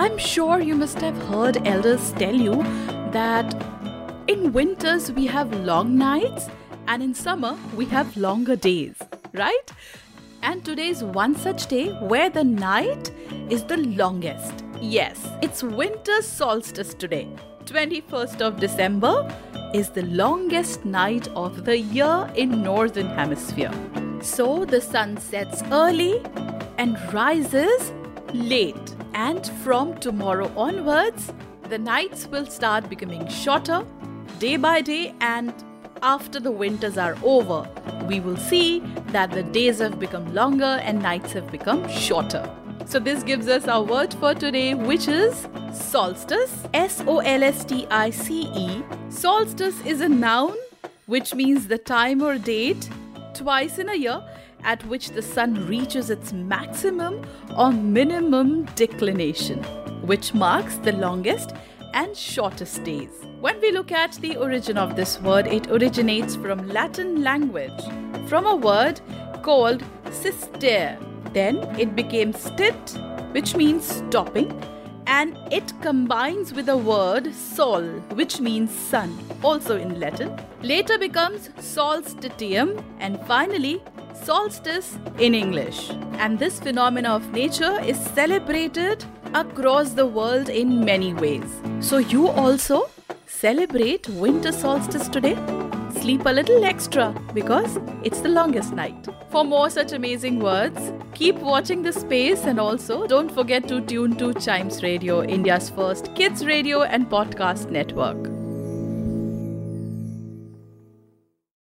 I'm sure you must have heard elders tell you that in winters we have long nights and in summer we have longer days, right? And today is one such day where the night is the longest. Yes, it's winter solstice today. 21st of December is the longest night of the year in northern hemisphere. So the sun sets early and rises late. And from tomorrow onwards, the nights will start becoming shorter day by day and after the winters are over, we will see that the days have become longer and nights have become shorter. So, this gives us our word for today, which is solstice. S O L S T I C E. Solstice is a noun which means the time or date twice in a year at which the sun reaches its maximum or minimum declination, which marks the longest and shortest days. When we look at the origin of this word, it originates from Latin language, from a word called sistere. Then it became stit, which means stopping, and it combines with the word sol, which means sun, also in Latin. Later becomes solstitium, and finally solstice in English. And this phenomena of nature is celebrated across the world in many ways. So, you also celebrate winter solstice today? Sleep a little extra because it's the longest night. For more such amazing words, keep watching the space and also don't forget to tune to Chimes Radio, India's first kids radio and podcast network.